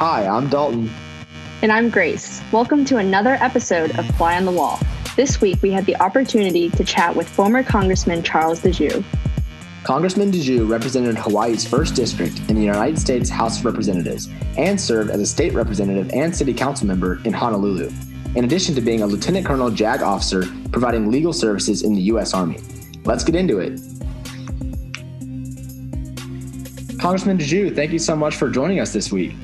Hi, I'm Dalton. And I'm Grace. Welcome to another episode of Fly on the Wall. This week, we had the opportunity to chat with former Congressman Charles Djou. Congressman Djou represented Hawaii's 1st District in the United States House of Representatives and served as a state representative and city council member in Honolulu, in addition to being a Lieutenant Colonel JAG officer providing legal services in the U.S. Army. Let's get into it. Congressman Djou, thank you so much for joining us this week.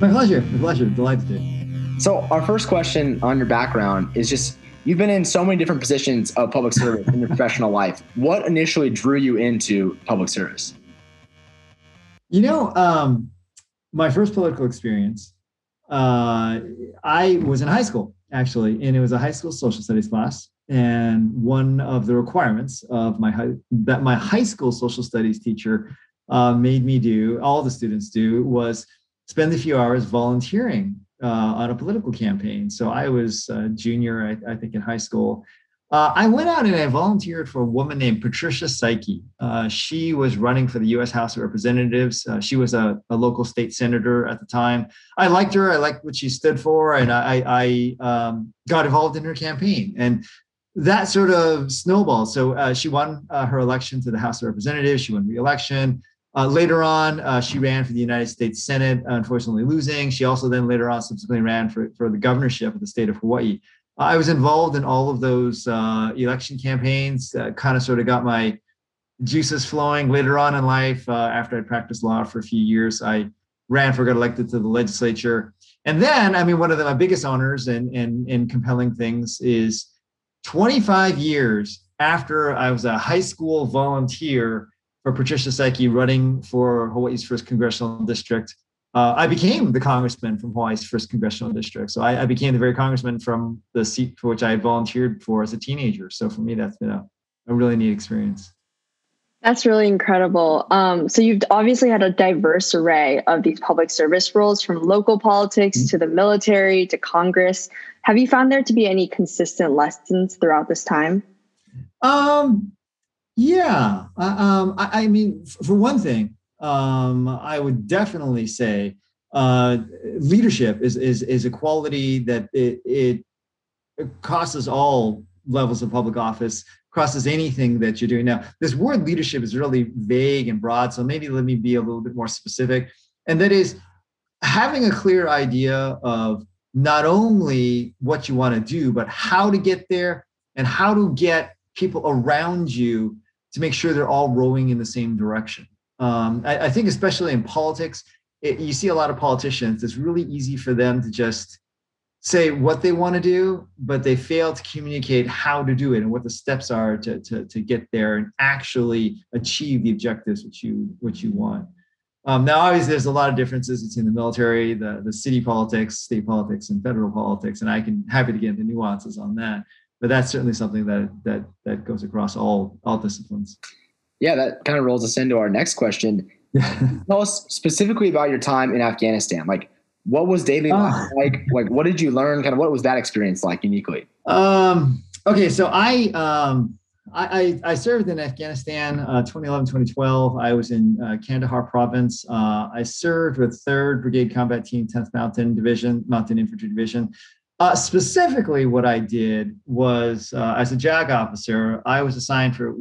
My pleasure. My pleasure. Delighted to. So, our first question on your background is just you've been in so many different positions of public service in your professional life. What initially drew you into public service? You know, um, my first political experience, uh, I was in high school actually, and it was a high school social studies class. And one of the requirements of my high, that my high school social studies teacher uh, made me do, all the students do, was spend a few hours volunteering uh, on a political campaign. So I was a junior, I, I think, in high school. Uh, I went out and I volunteered for a woman named Patricia Saiki. Uh, she was running for the U.S. House of Representatives. Uh, she was a, a, local state senator at the time. I liked her. I liked what she stood for, and I, I um, got involved in her campaign. And that sort of snowballed. So uh, she won uh, her election to the House of Representatives. She won re-election. Uh, later on, uh, she ran for the United States Senate, unfortunately losing. She also then later on subsequently ran for, for the governorship of the state of Hawaii. I was involved in all of those uh, election campaigns. kind of sort of got my juices flowing. Later on in life, uh, after I practiced law for a few years, I ran for, got elected to the legislature. And then, I mean, one of the, my biggest honors and, and, and compelling things is 25 years after I was a high school volunteer for Patricia Saiki running for Hawaii's first congressional district, uh, I became the congressman from Hawaii's first congressional district. So I, I, became the very congressman from the seat for which I volunteered for as a teenager. So for me, that's been a, a really neat experience. That's really incredible. Um, so you've obviously had a diverse array of these public service roles from local politics mm-hmm. to the military to Congress. Have you found there to be any consistent lessons throughout this time? Um, yeah, um, I, I, mean, for one thing, um, I would definitely say uh, leadership is, is is a quality that it, it crosses all levels of public office, crosses anything that you're doing. Now, this word leadership is really vague and broad, so maybe let me be a little bit more specific, and that is having a clear idea of not only what you want to do, but how to get there and how to get people around you to make sure they're all rowing in the same direction. Um, I, I, think, especially in politics, it, you see a lot of politicians. It's really easy for them to just say what they want to do, but they fail to communicate how to do it and what the steps are to, to, to get there and actually achieve the objectives which you which you want. Um, now, obviously, there's a lot of differences between the military, the, the city politics, state politics, and federal politics, and I can happy to get into nuances on that but that's certainly something that that that goes across all all disciplines. Yeah, that kind of rolls us into our next question. Tell us specifically about your time in Afghanistan. Like, what was daily life uh, like? Like, what did you learn? Kind of, what was that experience like uniquely? Um, okay, so I um, I, I, served in Afghanistan uh, 2011, 2012. I was in uh, Kandahar province. Uh, I served with 3rd Brigade Combat Team, 10th Mountain Division, Mountain Infantry Division. Uh, specifically, what I did was, uh, as a JAG officer, I was assigned for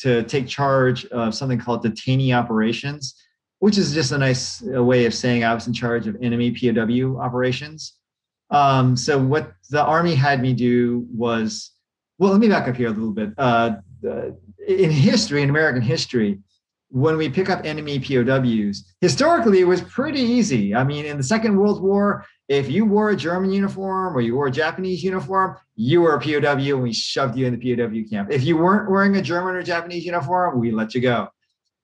to take charge of something called detainee operations, which is just a nice way of saying I was in charge of enemy POW operations. Um, so what the Army had me do was, well, let me back up here a little bit. Uh, in history, in American history, when we pick up enemy POWs, historically it was pretty easy. I mean, in the Second World War, if you wore a German uniform or you wore a Japanese uniform, you were a POW and we shoved you in the POW camp. If you weren't wearing a German or Japanese uniform, we let you go.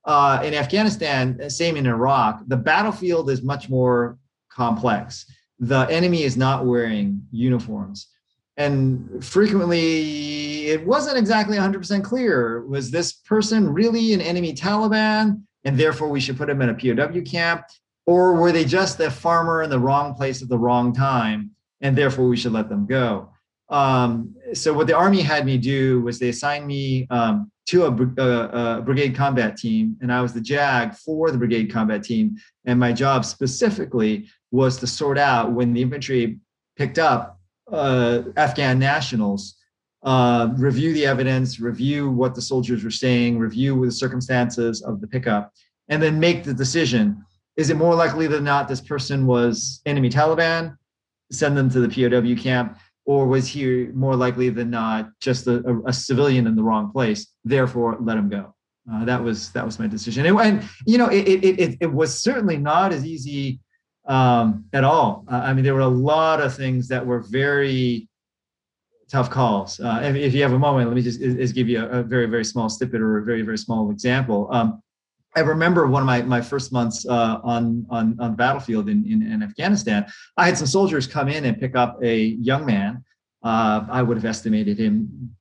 Uh, in Afghanistan, same in Iraq, the battlefield is much more complex. The enemy is not wearing uniforms. And frequently, it wasn't exactly 100% clear. Was this person really an enemy Taliban? And therefore, we should put him in a POW camp or were they just a farmer in the wrong place at the wrong time and therefore we should let them go um, so what the army had me do was they assigned me um, to a, a, a, brigade combat team and i was the jag for the brigade combat team and my job specifically was to sort out when the infantry picked up uh, Afghan nationals, uh, review the evidence, review what the soldiers were saying, review the circumstances of the pickup, and then make the decision. Is it more likely than not this person was enemy Taliban? Send them to the POW camp, or was he more likely than not just a, a, a civilian in the wrong place? Therefore, let him go. Uh, that was that was my decision, and, and you know, it, it it it was certainly not as easy um, at all. Uh, I mean, there were a lot of things that were very tough calls. Uh, if, if, you have a moment, let me just, give you a, a, very very small snippet or a very very small example. Um, I remember one of my, my first months uh, on, on on battlefield in, in, in Afghanistan. I had some soldiers come in and pick up a young man. Uh, I would have estimated him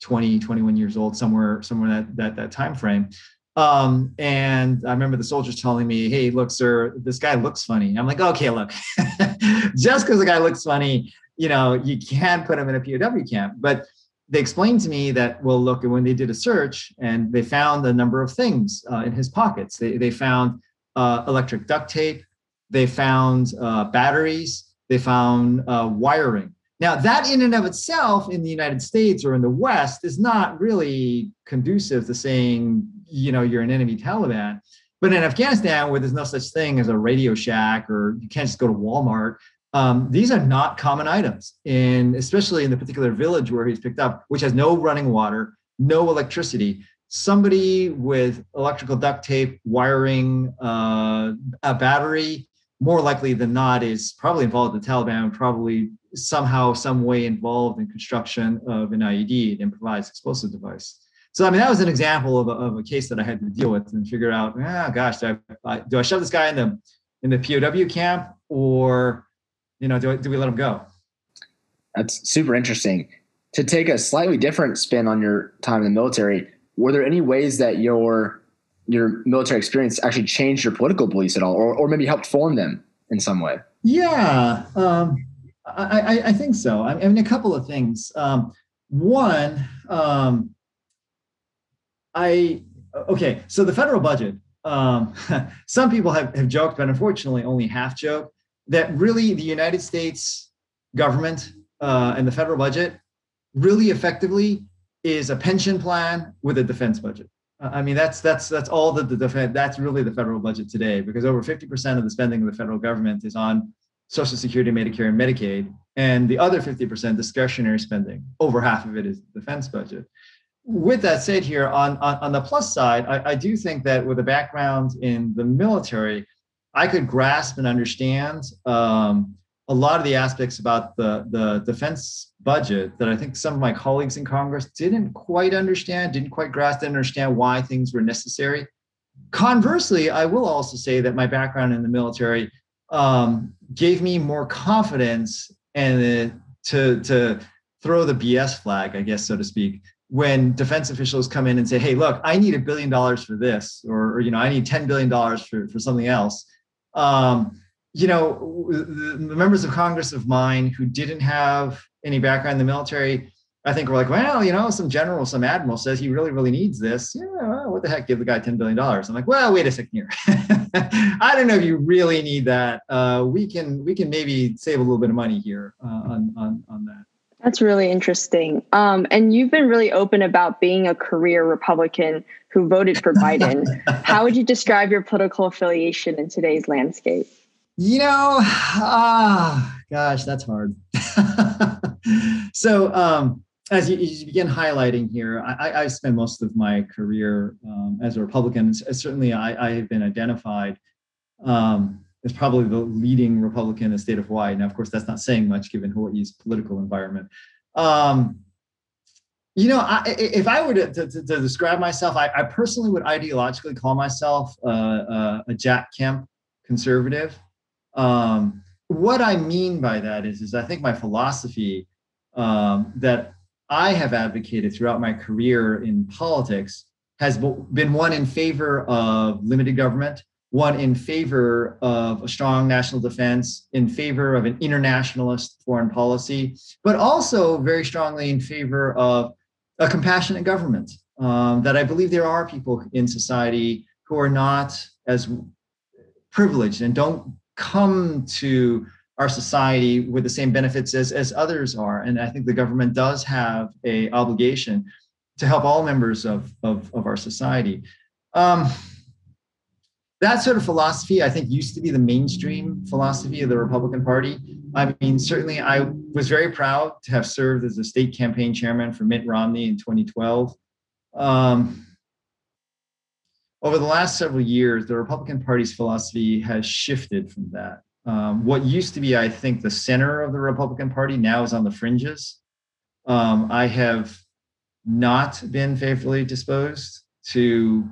20, 21 years old, somewhere somewhere that that that time frame. Um, and I remember the soldiers telling me, "Hey, look, sir, this guy looks funny." I'm like, "Okay, look, just because the guy looks funny, you know, you can't put him in a POW camp." But they explained to me that, well, look, when they did a search and they found a number of things uh, in his pockets, they they found uh, electric duct tape, they found uh, batteries, they found uh, wiring. Now, that in and of itself in the United States or in the West is not really conducive to saying you know you're an enemy Taliban. But in Afghanistan, where there's no such thing as a Radio Shack or you can't just go to Walmart, um, these are not common items. And especially in the particular village where he's picked up, which has no running water, no electricity, somebody with electrical duct tape, wiring, uh, a battery, more likely than not, is probably involved in the Taliban, probably somehow, some way involved in construction of an IED, an improvised explosive device. So I mean, that was an example of a, of a case that I had to deal with and figure out. Ah, gosh, do I, do I shove this guy in the in the POW camp, or you know, do I, do we let him go? That's super interesting. To take a slightly different spin on your time in the military, were there any ways that your your military experience actually changed your political beliefs at all, or, or maybe helped form them in some way? Yeah, um, I, I, I, think so. I mean, a couple of things. Um, one, um, I okay. So the federal budget. Um, some people have, have joked, but unfortunately, only half joke that really the United States government uh, and the federal budget really effectively is a pension plan with a defense budget. Uh, I mean, that's that's that's all that the defense. That's really the federal budget today, because over 50% of the spending of the federal government is on Social Security, Medicare, and Medicaid, and the other 50% discretionary spending. Over half of it is the defense budget with that said here on, on, on the plus side I, I, do think that with a background in the military i could grasp and understand um, a lot of the aspects about the, the defense budget that i think some of my colleagues in congress didn't quite understand didn't quite grasp and understand why things were necessary. Conversely i will also say that my background in the military um, gave me more confidence and uh, to, to throw the bs flag i guess so to speak when defense officials come in and say, "Hey, look, I need a billion dollars for this," or, or, you know, "I need ten billion dollars for for something else," um, you know, the, members of Congress of mine who didn't have any background in the military, I think were like, "Well, you know, some general, some admiral says he really, really needs this. Yeah, well, what the heck? Give the guy ten billion dollars." I'm like, "Well, wait a second here. I don't know if you really need that. Uh, we can we can maybe save a little bit of money here uh, on on on that." That's really interesting. Um, and you've been really open about being a career Republican who voted for Biden. How would you describe your political affiliation in today's landscape? You know, ah, gosh, that's hard. so, um, as you, you, begin highlighting here, I, I spent most of my career um, as a Republican. Certainly, I, I have been identified um, is probably the leading Republican in the state of Hawaii. Now, of course, that's not saying much given Hawaii's political environment. Um, you know, I, if I were to, to, to describe myself, I, I, personally would ideologically call myself uh, uh, a Jack Kemp conservative. Um, what I mean by that is, is I think my philosophy um, that I have advocated throughout my career in politics has been one in favor of limited government one in favor of a strong national defense, in favor of an internationalist foreign policy, but also very strongly in favor of a compassionate government. Um, that I believe there are people in society who are not as privileged and don't come to our society with the same benefits as, as others are. And I think the government does have a obligation to help all members of, of, of our society. Um, that sort of philosophy, I think, used to be the mainstream philosophy of the Republican Party. I mean, certainly I was very proud to have served as a state campaign chairman for Mitt Romney in 2012. Um, over the last several years, the Republican Party's philosophy has shifted from that. Um, what used to be, I think, the center of the Republican Party now is on the fringes. Um, I have not been favorably disposed to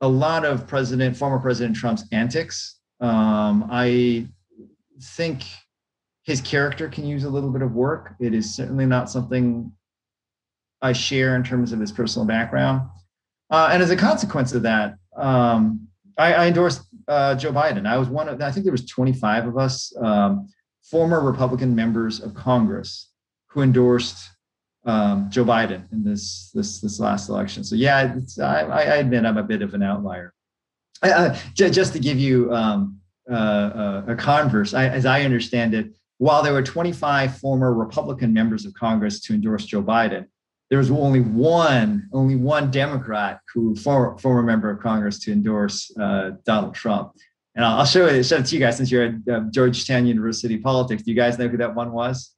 a lot of President, former President Trump's antics. Um, I think his character can use a little bit of work. It is certainly not something I share in terms of his personal background. Uh, and as a consequence of that, um, I, I, endorsed uh, Joe Biden. I was one of, I think there was 25 of us, um, former Republican members of Congress who endorsed um, Joe Biden in this this this last election. So yeah, I, I, admit I'm a bit of an outlier. Uh, just to give you um, uh, uh, a converse, I, as I understand it, while there were 25 former Republican members of Congress to endorse Joe Biden, there was only one, only one Democrat who former former member of Congress to endorse uh, Donald Trump. And I'll, I'll show it, show it to you guys since you're at uh, Georgetown University politics. Do you guys know who that one was?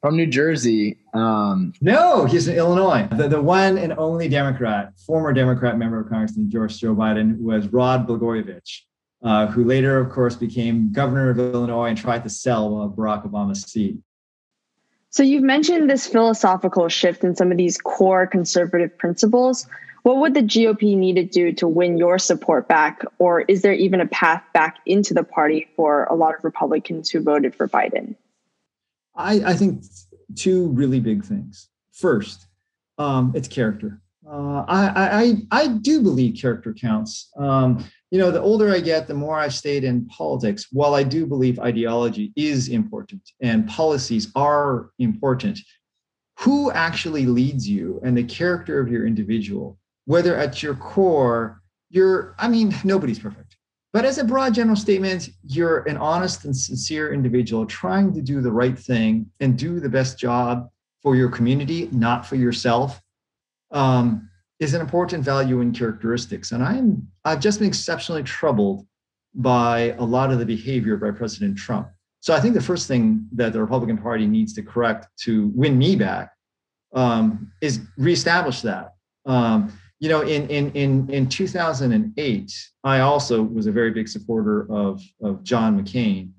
From New Jersey. Um, no, he's in Illinois. The, the one and only Democrat, former Democrat member of Congress to George Joe Biden was Rod Blagojevich, uh, who later, of course, became governor of Illinois and tried to sell Barack Obama's seat. So you've mentioned this philosophical shift in some of these core conservative principles. What would the GOP need to do to win your support back? Or is there even a path back into the party for a lot of Republicans who voted for Biden? I, I think two really big things. First, um, it's character. Uh, I, I, I do believe character counts. Um, you know, the older I get, the more I've stayed in politics. While I do believe ideology is important and policies are important, who actually leads you and the character of your individual, whether at your core, you're, I mean, nobody's perfect. But as a broad general statement, you're an honest and sincere individual trying to do the right thing and do the best job for your community, not for yourself. Um, is an important value and characteristics. And I'm I've just been exceptionally troubled by a lot of the behavior by President Trump. So I think the first thing that the Republican Party needs to correct to win me back um, is reestablish that. Um, you know, in in in in 2008, I also was a very big supporter of of John McCain.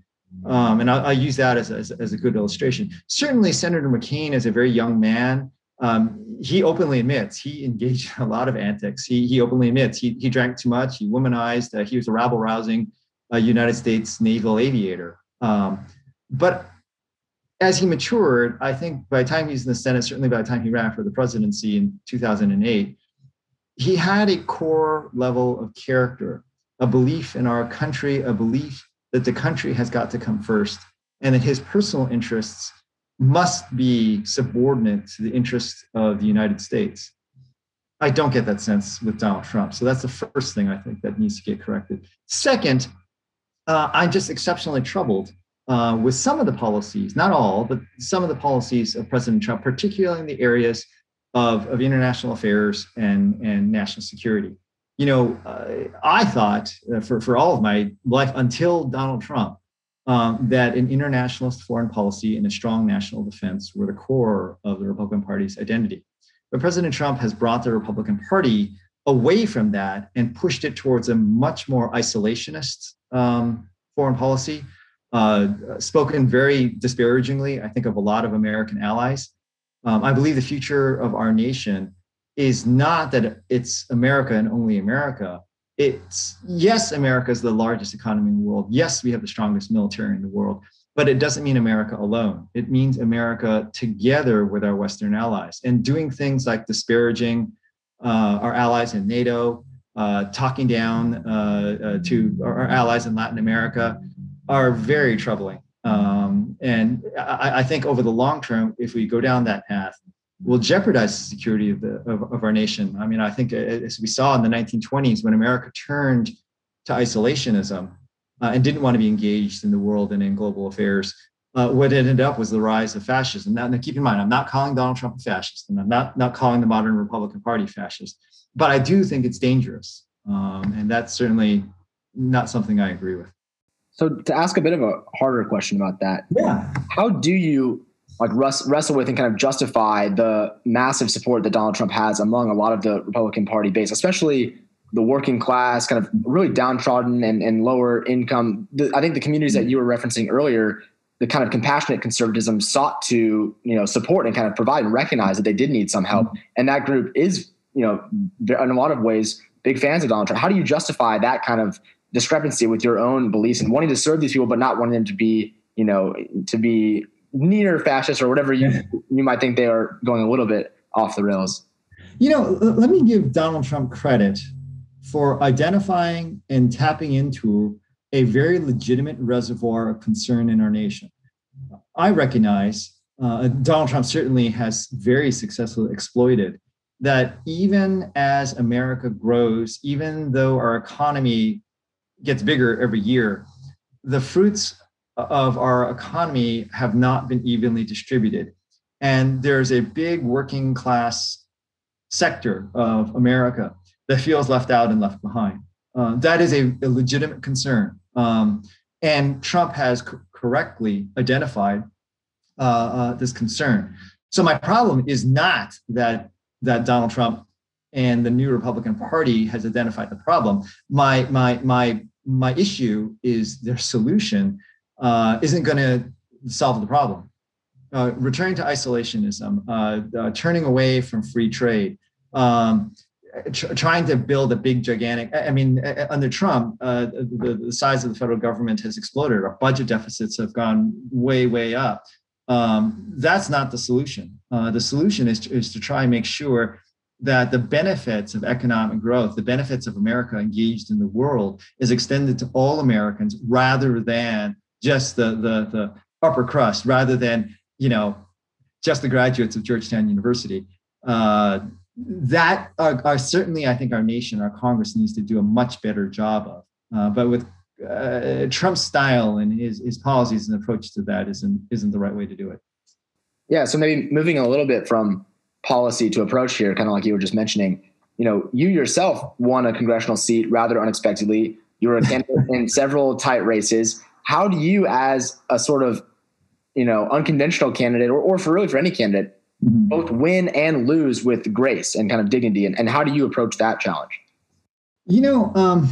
Um, and I, I use that as, as, as a good illustration. Certainly, Senator McCain, as a very young man, um, he openly admits he engaged in a lot of antics. He, he openly admits he, he drank too much, he womanized, uh, he was a rabble rousing uh, United States naval aviator. Um, but as he matured, I think by the time he's in the Senate, certainly by the time he ran for the presidency in 2008, he had a core level of character, a belief in our country, a belief that the country has got to come first, and that his personal interests must be subordinate to the interests of the United States. I don't get that sense with Donald Trump. So that's the first thing I think that needs to get corrected. Second, uh, I'm just exceptionally troubled uh, with some of the policies, not all, but some of the policies of President Trump, particularly in the areas of, of international affairs and, and national security. You know, uh, I thought uh, for, for all of my life until Donald Trump um, that an internationalist foreign policy and a strong national defense were the core of the Republican Party's identity. But President Trump has brought the Republican Party away from that and pushed it towards a much more isolationist um, foreign policy, uh, spoken very disparagingly, I think, of a lot of American allies. Um, I believe the future of our nation is not that it's America and only America, it's yes, America is the largest economy in the world. Yes, we have the strongest military in the world, but it doesn't mean America alone. It means America together with our Western allies and doing things like disparaging uh, our allies in NATO, uh, talking down uh, uh to our allies in Latin America are very troubling. Um, and I, I think over the long term, if we go down that path, we'll jeopardize the security of, the, of, of, our nation. I mean, I think uh, as we saw in the 1920s when America turned to isolationism, uh, and didn't want to be engaged in the world and in global affairs. Uh, what ended up was the rise of fascism. Now, now, keep in mind, I'm not calling Donald Trump a fascist, and I'm not not calling the modern Republican Party fascist, but I do think it's dangerous, um, and that's certainly not something I agree with. So, to ask a bit of a harder question about that, yeah, how do you like wrestle with and kind of justify the massive support that Donald Trump has among a lot of the Republican Party base, especially the working class, kind of really downtrodden and, and lower income. The, I think the communities that you were referencing earlier, the kind of compassionate conservatism sought to you know support and kind of provide and recognize that they did need some help, mm-hmm. and that group is you know in a lot of ways big fans of Donald Trump. How do you justify that kind of discrepancy with your own beliefs and wanting to serve these people, but not wanting them to be you know to be near fascist or whatever you you might think they are going a little bit off the rails. You know, let me give Donald Trump credit for identifying and tapping into a very legitimate reservoir of concern in our nation. I recognize uh, Donald Trump certainly has very successfully exploited that even as America grows, even though our economy gets bigger every year, the fruits of our economy have not been evenly distributed. And there's a big working class sector of America that feels left out and left behind. Uh, that is a, a legitimate concern. Um, and Trump has co- correctly identified uh, uh, this concern. So my problem is not that that Donald Trump and the new Republican Party has identified the problem. My my my my issue is their solution uh, isn't going to solve the problem. Uh, returning to isolationism, uh, uh, turning away from free trade, um, tr- trying to build a big, gigantic. I mean, under Trump, uh, the, the, size of the federal government has exploded. Our budget deficits have gone way, way up. Um, that's not the solution. Uh, the solution is to, is to try and make sure that the benefits of economic growth, the benefits of America engaged in the world, is extended to all Americans rather than just the the the upper crust rather than you know just the graduates of Georgetown University. Uh, that are, are, certainly, I think, our nation, our Congress needs to do a much better job of. Uh, but with uh, Trump's style and his his policies and approach to that isn't isn't the right way to do it. Yeah. So maybe moving a little bit from policy to approach here, kind of like you were just mentioning. You know, you yourself won a congressional seat rather unexpectedly. You were a candidate in several tight races how do you as a sort of you know unconventional candidate or, or for really for any candidate mm-hmm. both win and lose with grace and kind of dignity and, and how do you approach that challenge you know um,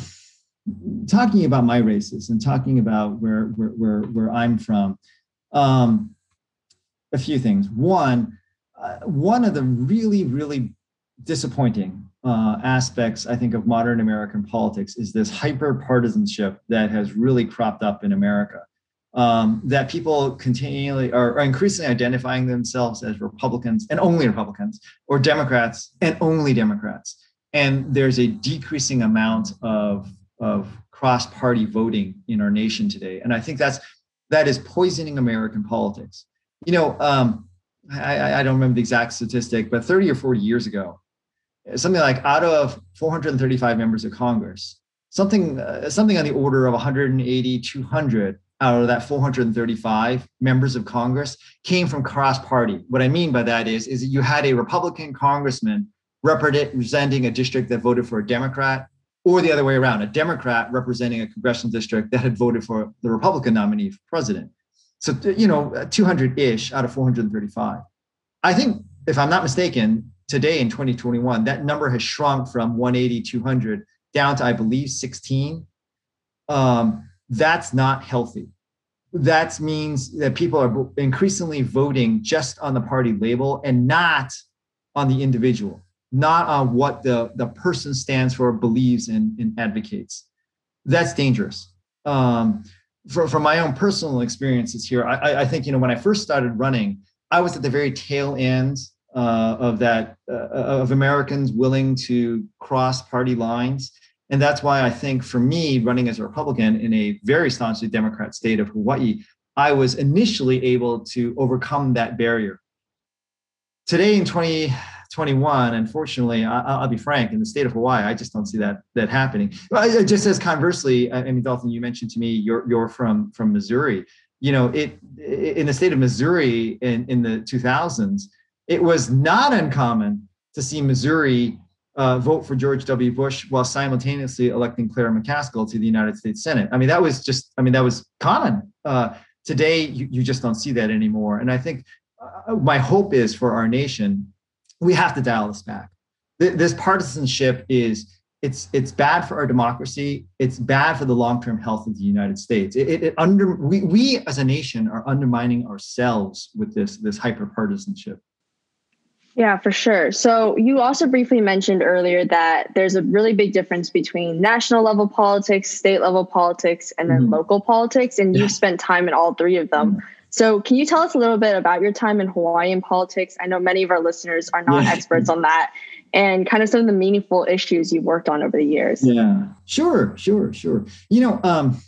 talking about my races and talking about where where where, where i'm from um, a few things one uh, one of the really really disappointing uh, aspects, I think, of modern American politics is this hyper partisanship that has really cropped up in America. Um, that people continually are, are, increasingly identifying themselves as Republicans and only Republicans, or Democrats and only Democrats. And there's a decreasing amount of, of cross-party voting in our nation today, and I think that's that is poisoning American politics. You know, um, I, I don't remember the exact statistic, but 30 or 40 years ago, something like out of 435 members of Congress, something uh, something on the order of 180, 200 out of that 435 members of Congress came from cross party. What I mean by that is, is that you had a Republican congressman representing a district that voted for a Democrat, or the other way around, a Democrat representing a congressional district that had voted for the Republican nominee for president. So, you know, 200 ish out of 435. I think, if I'm not mistaken, today in 2021, that number has shrunk from 180, 200 down to, I believe, 16. Um, that's not healthy. That means that people are increasingly voting just on the party label and not on the individual, not on what the, the person stands for, believes, and, and advocates. That's dangerous. Um, for, from my own personal experiences here, I, I think, you know, when I first started running, I was at the very tail end uh, of that uh, of Americans willing to cross party lines. And that's why I think for me, running as a Republican in a very staunchly Democrat state of Hawaii, I was initially able to overcome that barrier. Today in 20, 21. Unfortunately, I, will be frank, in the state of Hawaii, I just don't see that that happening. Just as conversely, I mean, Dalton, you mentioned to me you're you're from from Missouri. You know, it in the state of Missouri in in the 2000s, it was not uncommon to see Missouri uh, vote for George W. Bush while simultaneously electing Claire McCaskill to the United States Senate. I mean, that was just, I mean, that was common. Uh, today, you, you just don't see that anymore. And I think uh, my hope is for our nation, we have to dial this back. This partisanship is it's it's bad for our democracy. It's bad for the long term health of the United States. It, it, it, under we we as a nation are undermining ourselves with this this hyper partisanship. Yeah, for sure. So you also briefly mentioned earlier that there's a really big difference between national level politics, state level politics, and then mm-hmm. local politics. And you've spent time in all three of them. Mm-hmm. So can you tell us a little bit about your time in Hawaiian politics? I know many of our listeners are not yeah. experts on that and kind of some of the meaningful issues you've worked on over the years. Yeah, sure, sure, sure. You know, um,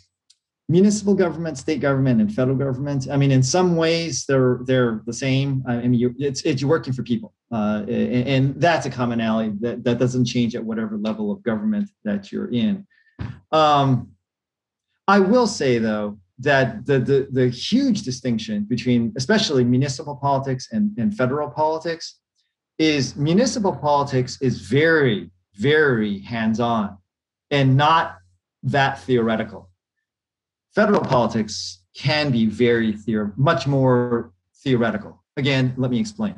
municipal government, state government, and federal government. I mean, in some ways, they're they're the same. I mean, you, it's it's you're working for people, uh, and, and, that's a commonality that that doesn't change at whatever level of government that you're in. Um, I will say though that the the the huge distinction between especially municipal politics and, and federal politics is municipal politics is very very hands-on and not that theoretical federal politics can be very theor- much more theoretical. Again, let me explain.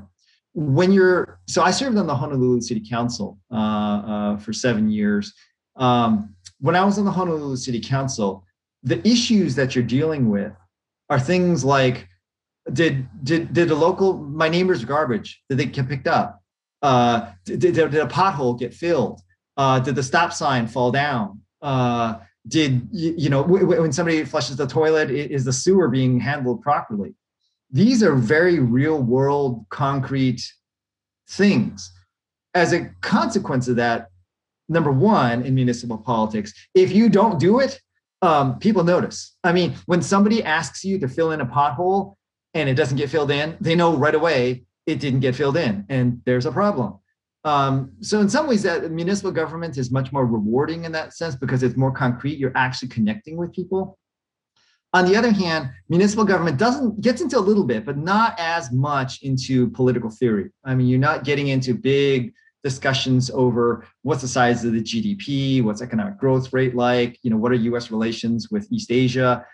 When you're so, I served on the Honolulu City Council uh, uh, for seven years. Um, when I was on the Honolulu City Council, the issues that you're dealing with are things like did did did a local my neighbor's garbage did they get picked up? Uh, did, did, did a pothole get filled? Uh, did the stop sign fall down? Uh, did you know when somebody flushes the toilet is the sewer being handled properly? These are very real world concrete things. As a consequence of that number one in municipal politics if you don't do it um, people notice i mean when somebody asks you to fill in a pothole and it doesn't get filled in they know right away it didn't get filled in and there's a problem um, so in some ways, that municipal government is much more rewarding in that sense because it's more concrete. You're actually connecting with people. On the other hand, municipal government doesn't gets into a little bit, but not as much into political theory. I mean, you're not getting into big discussions over what's the size of the GDP, what's economic growth rate like, you know, what are U.S. relations with East Asia.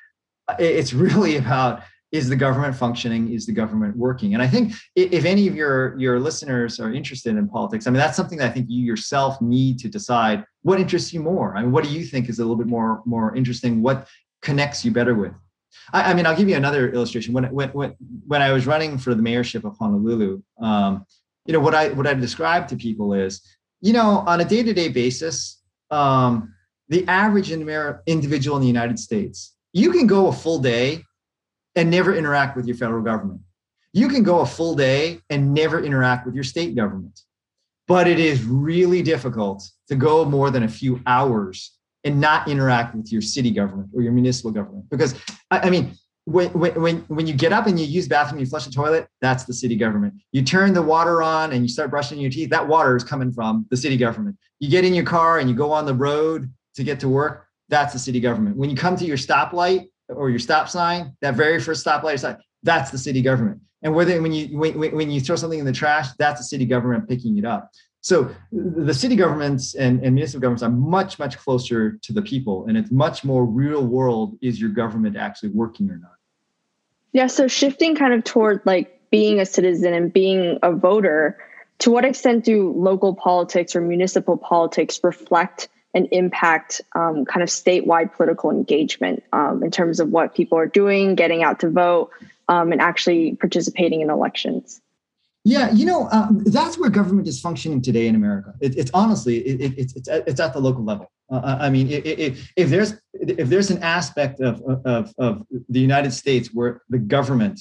It's really about is the government functioning? Is the government working? And i think if any of your your listeners are interested in politics i mean that's something that i think you yourself need to decide. What interests you more? I mean what do you think is a little bit more more interesting? What connects you better with? I, I mean i'll give you another illustration. When, when when when i was running for the mayorship of honolulu um, you know what i what i describe to people is you know on a day-to-day basis um, the average individual in the united states you can go a full day and never interact with your federal government. You can go a full day and never interact with your state government. But it is really difficult to go more than a few hours and not interact with your city government or your municipal government. Because, I, I mean, when, when, when you get up and you use bathroom, you flush the toilet, that's the city government. You turn the water on and you start brushing your teeth, that water is coming from the city government. You get in your car and you go on the road to get to work, that's the city government. When you come to your stoplight or your stop sign, that very first stoplight sign, that's the city government. And whether when you when, when you throw something in the trash, that's the city government picking it up. So the city governments and, and municipal governments are much, much closer to the people. And it's much more real world is your government actually working or not? Yeah. So shifting kind of toward like being a citizen and being a voter, to what extent do local politics or municipal politics reflect and impact um, kind of statewide political engagement um, in terms of what people are doing, getting out to vote, um, and actually participating in elections. Yeah, you know, um, that's where government is functioning today in America. It, it's honestly, it, it, it's, it's, it's at the local level. Uh, I mean, if there's if there's an aspect of, of, of the United States where the government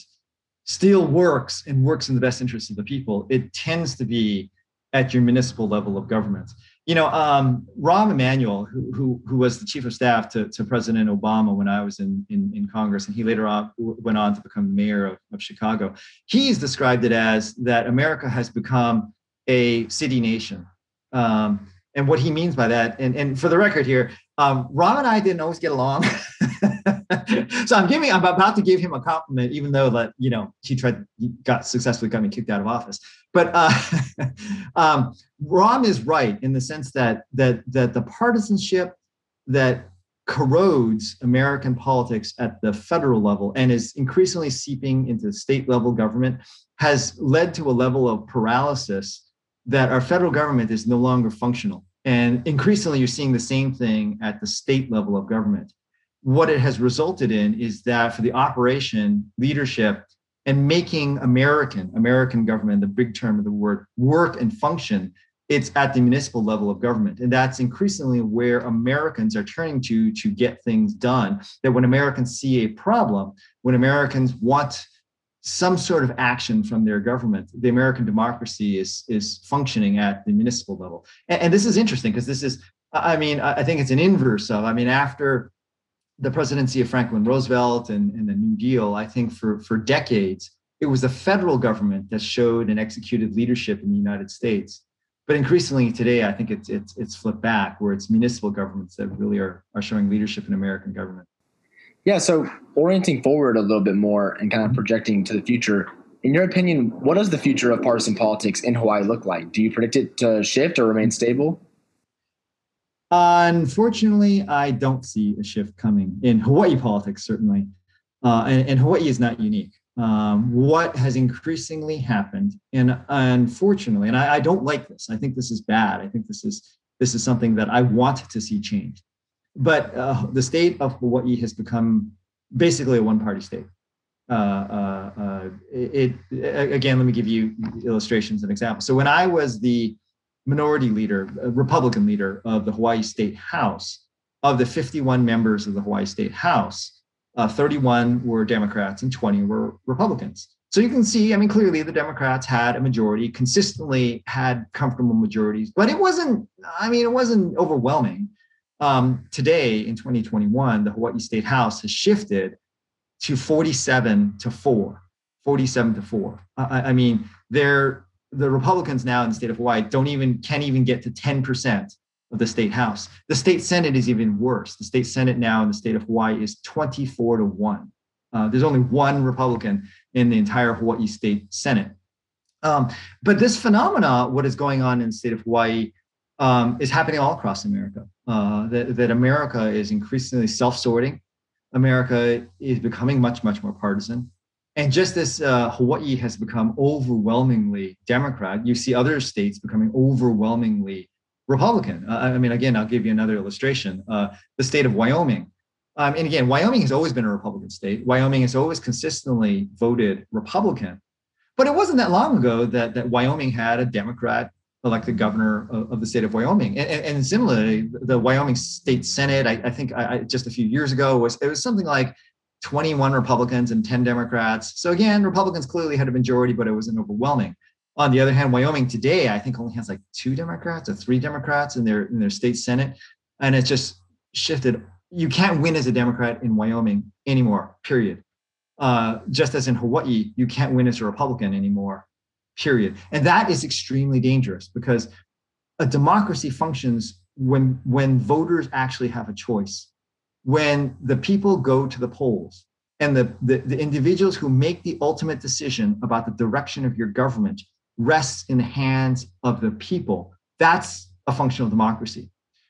still works and works in the best interest of the people, it tends to be at your municipal level of government you know, um, Rahm Emanuel, who, who, who was the chief of staff to, to President Obama when I was in, in, in Congress, and he later on went on to become mayor of, of Chicago. He's described it as that America has become a city nation. Um, and what he means by that, and, and for the record here, um, Rahm and I didn't always get along. so I'm giving, I'm about to give him a compliment, even though that you know he tried, he got successfully got me kicked out of office. But uh, um, Rahm is right in the sense that that that the partisanship that corrodes American politics at the federal level and is increasingly seeping into state level government has led to a level of paralysis that our federal government is no longer functional. And increasingly, you're seeing the same thing at the state level of government. What it has resulted in is that for the operation, leadership, and making American, American government, the big term of the word, work and function, it's at the municipal level of government. And that's increasingly where Americans are turning to to get things done. That when Americans see a problem, when Americans want some sort of action from their government, the American democracy is, is functioning at the municipal level. And, and this is interesting because this is, I mean, I think it's an inverse of, I mean, after the presidency of Franklin Roosevelt and, and the New Deal, I think for, for decades, it was the federal government that showed and executed leadership in the United States. But increasingly today, I think it's, it's, it's flipped back where it's municipal governments that really are, are showing leadership in American government. Yeah, so orienting forward a little bit more and kind of projecting to the future, in your opinion, what does the future of partisan politics in Hawaii look like? Do you predict it to shift or remain stable? Unfortunately, I don't see a shift coming in Hawaii politics, certainly. Uh, and, and, Hawaii is not unique. Um, what has increasingly happened, and unfortunately, and I, I, don't like this. I think this is bad. I think this is this is something that I want to see change but uh, the state of Hawaii has become basically a one-party state. Uh, uh, uh it, it, again, let me give you illustrations and examples. So when I was the minority leader, Republican leader of the Hawaii State House, of the 51 members of the Hawaii State House, uh, 31 were Democrats and 20 were Republicans. So you can see, I mean, clearly the Democrats had a majority, consistently had comfortable majorities, but it wasn't, I mean, it wasn't overwhelming. Um, today in 2021, the Hawaii State House has shifted to 47 to 4, 47 to 4. I, I mean, they're the Republicans now in the state of Hawaii don't even can't even get to 10% of the state house. The state senate is even worse. The state senate now in the state of Hawaii is 24 to 1. Uh, there's only one Republican in the entire Hawaii state senate. Um, but this phenomena, what is going on in the state of Hawaii, um, is happening all across America. Uh, that, that America is increasingly self-sorting. America is becoming much, much more partisan. And just as uh, Hawaii has become overwhelmingly Democrat, you see other states becoming overwhelmingly Republican. Uh, I mean, again, I'll give you another illustration. Uh, the state of Wyoming. Um, and again, Wyoming has always been a Republican state. Wyoming has always consistently voted Republican. But it wasn't that long ago that, that Wyoming had a Democrat elected governor of, of the state of Wyoming. And, and, similarly, the Wyoming State Senate, I, I think I, just a few years ago was it was something like 21 Republicans and 10 Democrats. So again, Republicans clearly had a majority, but it wasn't overwhelming. On the other hand, Wyoming today, I think only has like two Democrats or three Democrats in their in their state senate, and it's just shifted. You can't win as a Democrat in Wyoming anymore. Period. Uh, just as in Hawaii, you can't win as a Republican anymore period. And that is extremely dangerous because a democracy functions when, when voters actually have a choice, when the people go to the polls and the, the, the individuals who make the ultimate decision about the direction of your government rests in the hands of the people. That's a functional democracy.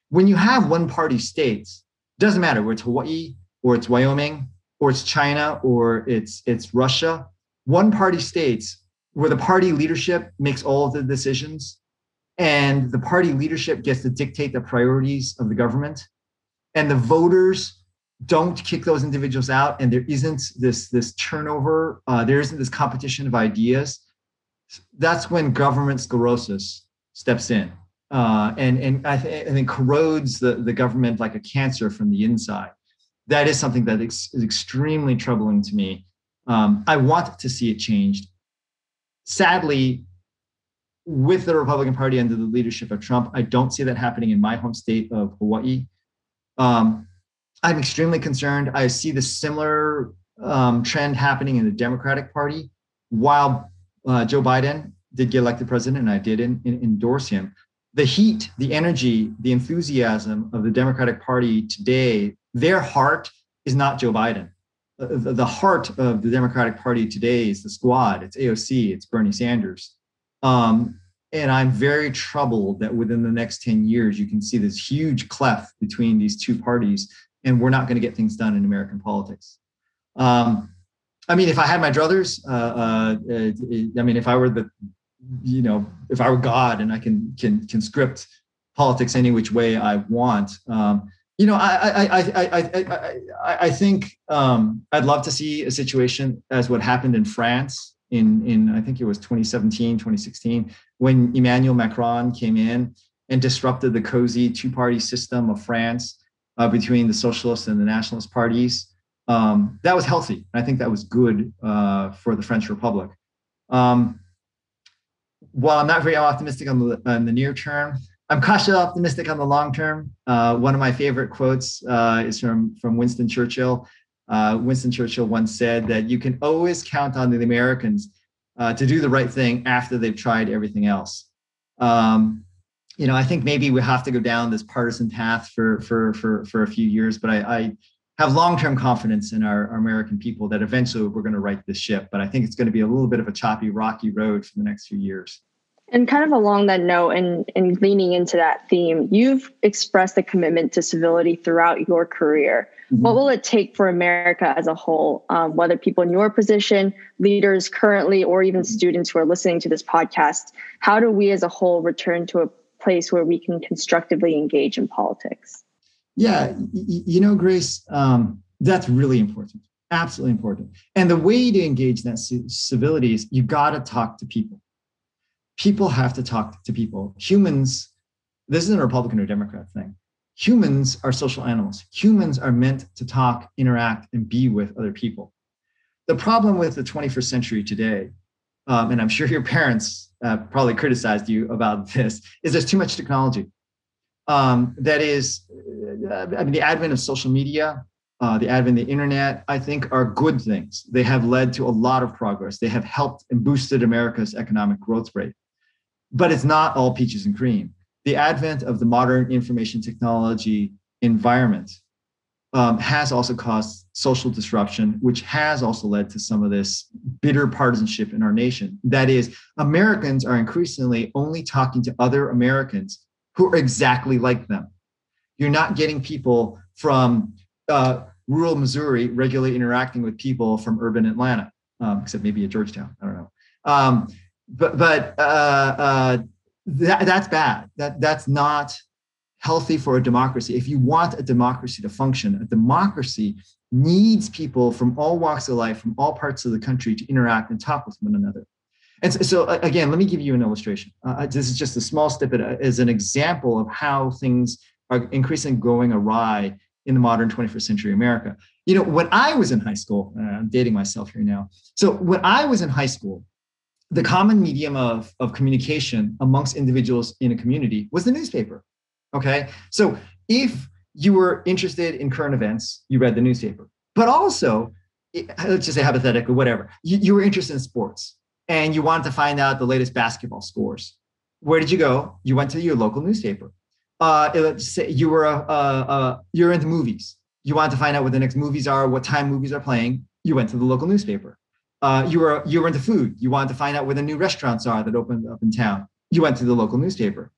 When you have one party states, doesn't matter where it's Hawaii or it's Wyoming or it's China or it's it's Russia, one party states where the party leadership makes all of the decisions and the party leadership gets to dictate the priorities of the government. And the voters don't kick those individuals out and there isn't this this turnover uh, there isn't this competition of ideas. That's when government sclerosis steps in uh, and and I, th- think corrodes the, the government like a cancer from the inside. That is something that is, is extremely troubling to me. Um, i want to see it changed sadly, with the Republican Party under the leadership of Trump, I don't see that happening in my home state of Hawaii. Um, I'm extremely concerned. I see the similar um, trend happening in the Democratic Party. While uh, Joe Biden did get elected president, and I did in, in, endorse him. The heat, the energy, the enthusiasm of the Democratic Party today, their heart is not Joe Biden. The, heart of the Democratic Party today is the squad. It's AOC. It's Bernie Sanders. Um, and I'm very troubled that within the next 10 years, you can see this huge cleft between these two parties, and we're not going to get things done in American politics. Um, I mean, if I had my druthers, uh, uh, I mean, if I were the, you know, if I were God and I can can can script politics any which way I want, um, you know, I I I I I I, think um, I'd love to see a situation as what happened in France in in I think it was 2017, 2016, when Emmanuel Macron came in and disrupted the cozy two-party system of France uh, between the socialist and the nationalist parties um, that was healthy. I think that was good uh, for the French Republic. Um, while I'm not very optimistic on the, on the near term, I'm cautiously optimistic on the long term. Uh, one of my favorite quotes uh, is from, from Winston Churchill. Uh, Winston Churchill once said that you can always count on the Americans uh, to do the right thing after they've tried everything else. Um, you know, I think maybe we have to go down this partisan path for for for for a few years, but I, I have long-term confidence in our, our, American people that eventually we're going to right this ship. But I think it's going to be a little bit of a choppy, rocky road for the next few years. And kind of along that note and, and leaning into that theme, you've expressed a commitment to civility throughout your career. Mm-hmm. What will it take for America as a whole, um, whether people in your position, leaders currently, or even mm-hmm. students who are listening to this podcast? How do we as a whole return to a place where we can constructively engage in politics? Yeah, you know, Grace, um, that's really important. Absolutely important. And the way to engage that civility is you got to talk to people. People have to talk to people. Humans, this isn't a Republican or Democrat thing. Humans are social animals. Humans are meant to talk, interact, and be with other people. The problem with the 21st century today, um, and I'm sure your parents uh, probably criticized you about this, is there's too much technology um, that is, uh, I mean, the advent of social media, uh, the advent of the internet, I think are good things. They have led to a lot of progress. They have helped and boosted America's economic growth rate. But it's not all peaches and cream. The advent of the modern information technology environment um, has also caused social disruption, which has also led to some of this bitter partisanship in our nation. That is, Americans are increasingly only talking to other Americans who are exactly like them. You're not getting people from uh, rural Missouri regularly interacting with people from urban Atlanta, um, except maybe at Georgetown. I don't know. Um, but but uh, uh, that, that's bad. That that's not healthy for a democracy. If you want a democracy to function, a democracy needs people from all walks of life, from all parts of the country to interact and talk with one another. And so, so again, let me give you an illustration. Uh, this is just a small snippet uh, as an example of how things are increasingly going awry in the modern 21st century America. You know, when I was in high school, uh, I'm dating myself here now. So when I was in high school, the hmm. common medium of, of communication amongst individuals in a community was the newspaper. Okay. So if you were interested in current events, you read the newspaper. But also, let's just say hypothetically, whatever, you, you were interested in sports and you wanted to find out the latest basketball scores. Where did you go? You went to your local newspaper. Uh, let's say you were a, a, a, you're into movies. You wanted to find out what the next movies are, what time movies are playing. You went to the local newspaper. Uh, you were you were into food. You wanted to find out where the new restaurants are that opened up in town. You went to the local newspaper.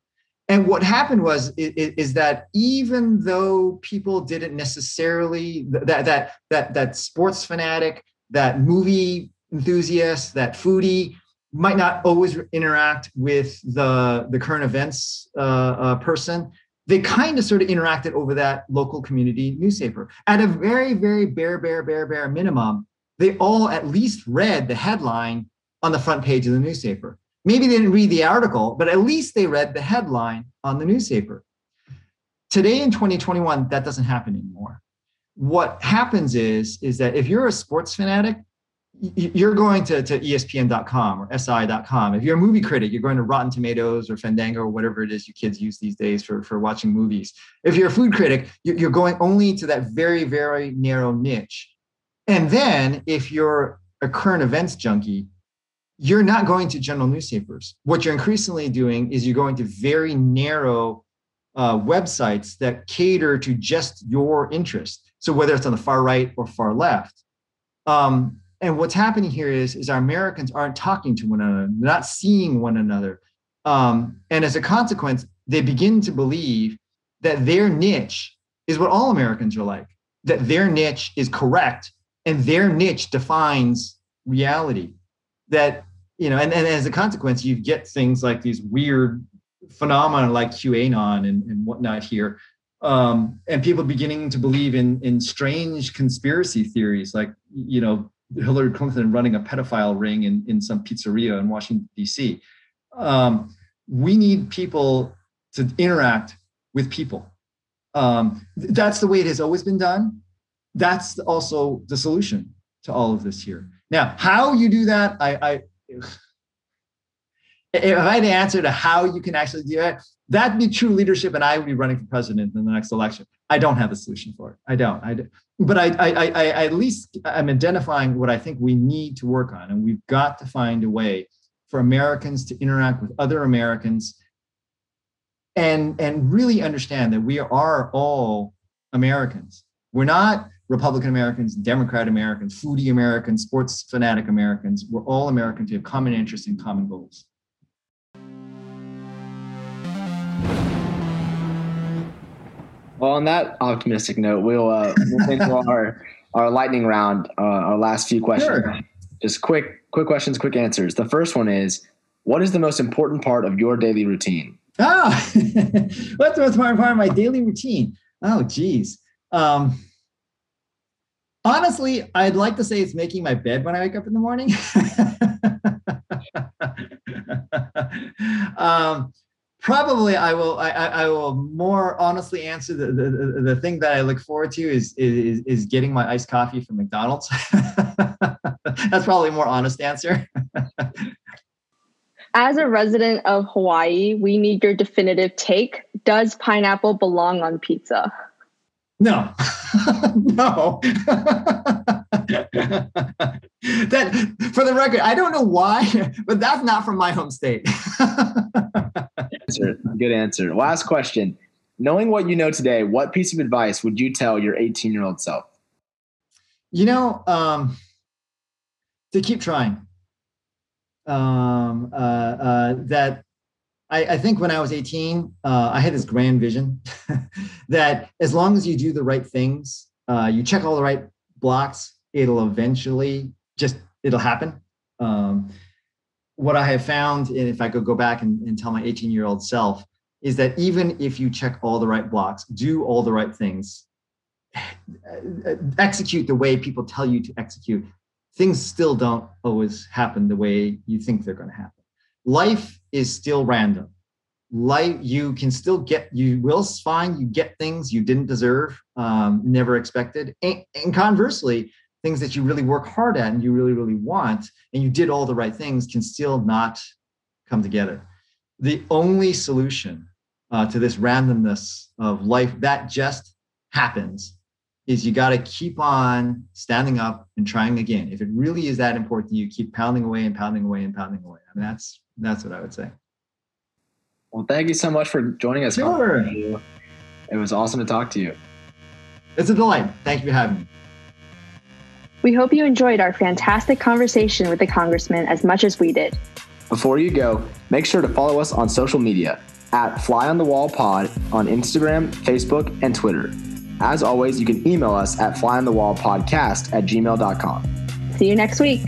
And what happened was is, is that even though people didn't necessarily that that that that sports fanatic, that movie enthusiast, that foodie might not always interact with the, the current events uh, uh, person. They kind of sort of interacted over that local community newspaper. At a very, very bare, bare, bare, bare minimum, they all at least read the headline on the front page of the newspaper. Maybe they didn't read the article, but at least they read the headline on the newspaper. Today in 2021, that doesn't happen anymore. What happens is, is that if you're a sports fanatic, you're going to, to espn.com or si.com if you're a movie critic you're going to rotten tomatoes or fandango or whatever it is you kids use these days for, for watching movies if you're a food critic you're going only to that very very narrow niche and then if you're a current events junkie you're not going to general newspapers. What you're increasingly doing is you're going to very narrow uh, websites that cater to just your interest. So whether it's on the far right or far left. Um, and what's happening here is, is our Americans aren't talking to one another, they're not seeing one another. Um, and as a consequence, they begin to believe that their niche is what all Americans are like, that their niche is correct and their niche defines reality. That, you know, and, and as a consequence, you get things like these weird phenomena like QAnon and, and whatnot here. Um, and people beginning to believe in in strange conspiracy theories, like you know Hillary Clinton running a pedophile ring in in some pizzeria in Washington D.C. Um, we need people to interact with people. Um, that's the way it has always been done. That's also the solution to all of this here. Now, how you do that, I, I if I had to answer to how you can actually do it, that'd be true leadership, and I would be running for president in the next election. I don't have a solution for it. I don't. I, but I, I, I, I at least I'm identifying what I think we need to work on, and we've got to find a way for Americans to interact with other Americans, and and really understand that we are all Americans. We're not Republican Americans, Democrat Americans, foodie Americans, sports fanatic Americans. We're all Americans who have common interests and common goals. Well, on that optimistic note, we'll uh, move into our our lightning round, uh, our last few questions. Sure. Just quick, quick questions, quick answers. The first one is, what is the most important part of your daily routine? Ah, what's the most important part of my daily routine? Oh, geez. Um, honestly, I'd like to say it's making my bed when I wake up in the morning. um, probably I will I, I will more honestly answer the, the, the thing that I look forward to is is is getting my iced coffee from McDonald's. That's probably a more honest answer. As a resident of Hawaii, we need your definitive take. Does pineapple belong on pizza? No. no. that for the record, I don't know why, but that's not from my home state answer. Good answer. Last question. Knowing what you know today, what piece of advice would you tell your 18 year old self? You know, um, to keep trying. Um, uh, uh, that I, I, think when I was 18, uh, I had this grand vision that as long as you do the right things, uh, you check all the right blocks, it'll eventually just it'll happen. Um, what I have found, and if I could go back and, and tell my 18 year old self, is that even if you check all the right blocks, do all the right things, execute the way people tell you to execute, things still don't always happen the way you think they're going to happen. Life is still random. Life, you can still get, you will find you get things you didn't deserve, um, never expected. And, and conversely, things that you really work hard at and you really, really want, and you did all the right things can still not come together. The only solution uh, to this randomness of life that just happens is you got to keep on standing up and trying again. If it really is that important, to you keep pounding away and pounding away and pounding away. I mean, that's that's what I would say. Well, thank you so much for joining us. Sure. It was awesome to talk to you. It's a delight. Thank you for having me. We hope you enjoyed our fantastic conversation with the Congressman as much as we did. Before you go, make sure to follow us on social media at Fly on the Wall Pod on Instagram, Facebook, and Twitter. As always, you can email us at flyonthewallpodcast at gmail.com. See you next week.